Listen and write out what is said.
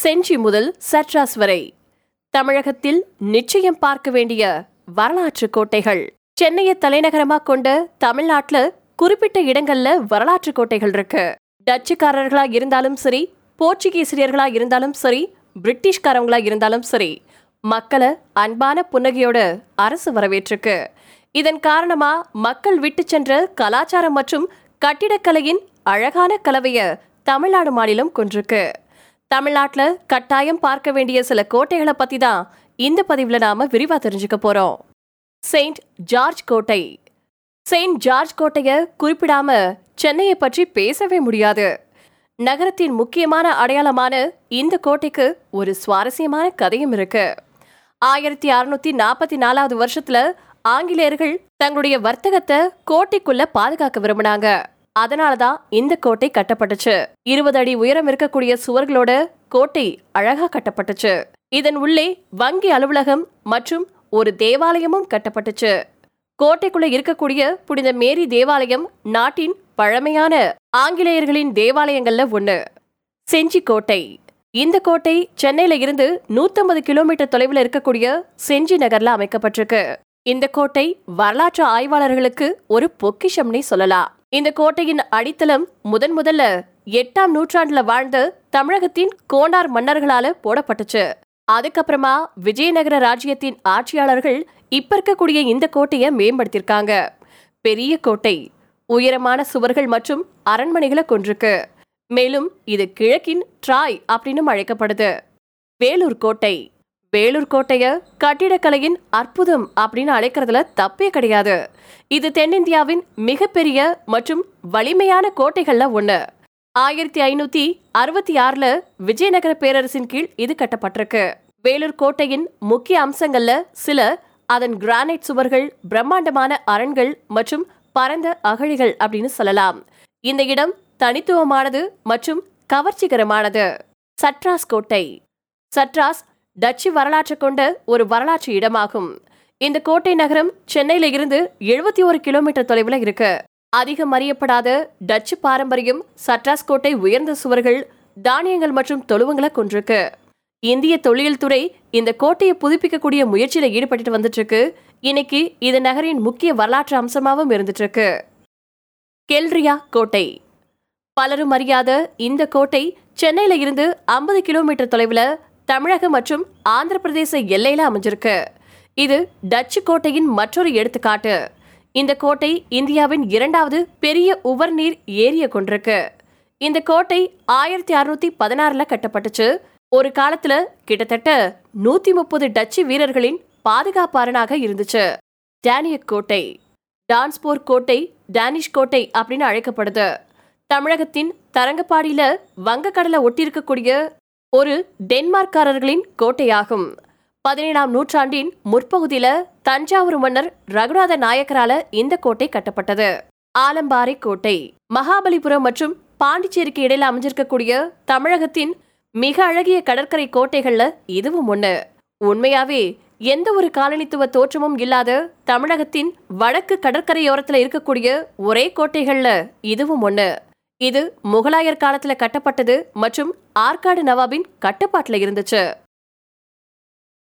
செஞ்சி முதல் சட்ராஸ் வரை. தமிழகத்தில் நிச்சயம் பார்க்க வேண்டிய வரலாற்று கோட்டைகள். சென்னையை தலைநகரமாக கொண்ட தமிழ்நாட்டில் குறிப்பிட்ட இடங்கள்ல வரலாற்று கோட்டைகள் இருக்கு. டச்சுக்காரர்களா இருந்தாலும் சரி போர்ச்சுகீசியர்களா இருந்தாலும் சரி பிரிட்டிஷ்காரவங்களா இருந்தாலும் சரி மக்களை அன்பான புன்னகையோட அரசு வரவேற்றுக்கு இதன் காரணமா மக்கள் விட்டு சென்ற கலாச்சாரம் மற்றும் கட்டிடக்கலையின் அழகான கலவைய தமிழ்நாடு மாநிலம் கொன்றிருக்கு. தமிழ்நாட்டில் கட்டாயம் பார்க்க வேண்டிய சில கோட்டைகளை பத்தி தான் இந்த பதிவுல நாம விரிவா தெரிஞ்சுக்க போறோம். செயின்ட் ஜார்ஜ் கோட்டை. செயின்ட் ஜார்ஜ் கோட்டையை குறிப்பிடாம சென்னையை பற்றி பேசவே முடியாது. நகரத்தின் முக்கியமான அடையாளமான இந்த கோட்டைக்கு ஒரு சுவாரஸ்யமான கதையும் இருக்கு. ஆயிரத்தி அறுநூத்தி நாற்பத்தி நாலாவது வருஷத்துல ஆங்கிலேயர்கள் தங்களுடைய வர்த்தகத்தை கோட்டைக்குள்ள பாதுகாக்க விரும்பினாங்க. அதனாலதான் இந்த கோட்டை கட்டப்பட்டுச்சு. இருபது அடி உயரம் இருக்கக்கூடிய சுவர்களோட கோட்டை அழகா கட்டப்பட்டுச்சு. இதன் உள்ளே வங்கி அலுவலகம் மற்றும் ஒரு தேவாலயமும் கட்டப்பட்டுச்சு. கோட்டைக்குள்ள இருக்கக்கூடிய புனித மேரி தேவாலயம் நாட்டின் பழமையான ஆங்கிலேயர்களின் தேவாலயங்கள்ல ஒண்ணு. செஞ்சி கோட்டை. இந்த கோட்டை சென்னையில இருந்து 150 கிலோமீட்டர் தொலைவில் இருக்கக்கூடிய செஞ்சி நகர்ல அமைக்கப்பட்டிருக்கு. இந்த கோட்டை வரலாற்று ஆய்வாளர்களுக்கு ஒரு பொக்கிஷம்னே சொல்லலாம். இந்த கோட்டையின் அடித்தளம் முதன் முதல்ல எட்டாம் நூற்றாண்டுல வாழ்ந்த தமிழகத்தின் கோண்டார் மன்னர்களால போடப்பட்டுச்சு. அதுக்கப்புறமா விஜயநகர ராஜ்யத்தின் ஆட்சியாளர்கள் இப்ப இருக்கக்கூடிய இந்த கோட்டையை மேம்படுத்தியிருக்காங்க பெரிய கோட்டை உயரமான சுவர்கள் மற்றும் அரண்மனைகளை கொன்றிருக்கு மேலும் இது கிழக்கின் ட்ராய் அப்படின்னு அழைக்கப்படுது. வேலூர் கோட்டை வேலூர் கோட்டையை கட்டிடக்கலையின் அற்புதம் அப்படின்னு அழைக்கிறதுல தப்பே கிடையாது. இது தென்னிந்தியாவின் மிகப்பெரிய மற்றும் வலிமையான கோட்டைகள்ல ஒண்ணு. ஆயிரத்தி ஐநூத்தி அறுபத்தி ஆறுல விஜயநகர பேரரசின் கீழ் இது கட்டப்பட்டிருக்கு. வேலூர் கோட்டையின் முக்கிய அம்சங்கள்ல சில அதன் கிரானைட் சுவர்கள் பிரம்மாண்டமான அரண்கள் மற்றும் பரந்த அகழிகள் அப்படின்னு சொல்லலாம். இந்த இடம் தனித்துவமானது மற்றும் கவர்ச்சிகரமானது. சட்ராஸ் கோட்டை. சட்ராஸ் டச்சு வரலாற்று கொண்ட ஒரு வரலாற்று இடமாகும். இந்த கோட்டை நகரம் சென்னையில இருந்து எழுபத்தி ஒரு கிலோமீட்டர் தொலைவில் இருக்கு. அதிகம் அறியப்படாத டச்சு பாரம்பரியம் சட்ராஸ் கோட்டை உயர்ந்த சுவர்கள் தானியங்கள் மற்றும் தொழுவங்களை கொண்டிருக்கு. இந்திய தொழில் துறை இந்த கோட்டையை புதுப்பிக்கக்கூடிய முயற்சியில ஈடுபட்டு வந்துட்டு இருக்கு இன்னைக்கு இது நகரின் முக்கிய வரலாற்று அம்சமாகவும் இருந்துட்டு இருக்கு கெல்ரியா கோட்டை. பலரும் அறியாத இந்த கோட்டை சென்னையில இருந்து ஐம்பது கிலோமீட்டர் தொலைவில் தமிழக மற்றும் ஆந்திர பிரதேச எல்லையில அமைஞ்சிருக்கு. இது டச்சு கோட்டையின் மற்றொரு எடுத்துக்காட்டு. இந்த கோட்டை இந்தியாவின் இரண்டாவது பெரிய உவர்நீர் ஏரிய கொண்டிருக்கு. இந்த கோட்டை ஆயிரத்தி அறுநூத்தி பதினாறுல கட்டப்பட்டுச்சு. ஒரு காலத்துல கிட்டத்தட்ட நூத்தி முப்பது டச்சு வீரர்களின் பாதுகாப்பாரனாக இருந்துச்சு. டேனியக் கோட்டை. டான்ஸ்போர் கோட்டை டேனிஷ் கோட்டை அப்படின்னு அழைக்கப்படுது. தமிழகத்தின் தரங்கப்பாடியில வங்கக்கடலை ஒட்டியிருக்கக்கூடிய ஒரு டென்மார்க்காரர்களின் கோட்டையாகும். பதினேழாம் நூற்றாண்டின் முற்பகுதியில தஞ்சாவூர் மன்னர் ரகுநாத நாயக்கரால இந்த கோட்டை கட்டப்பட்டது. ஆலம்பாறை கோட்டை. மகாபலிபுரம் மற்றும் பாண்டிச்சேரிக்கு இடையில அமைஞ்சிருக்கக்கூடிய தமிழகத்தின் மிக அழகிய கடற்கரை கோட்டைகள்ல இதுவும் ஒண்ணு. உண்மையாவே எந்த ஒரு காலனித்துவ தோற்றமும் இல்லாத தமிழகத்தின் வடக்கு கடற்கரையோரத்துல இருக்கக்கூடிய ஒரே கோட்டைகள்ல இதுவும் ஒண்ணு. இது முகலாயர் காலத்துல கட்டப்பட்டது மற்றும் ஆற்காடு நவாபின் கட்டுப்பாட்டுல இருந்துச்சு.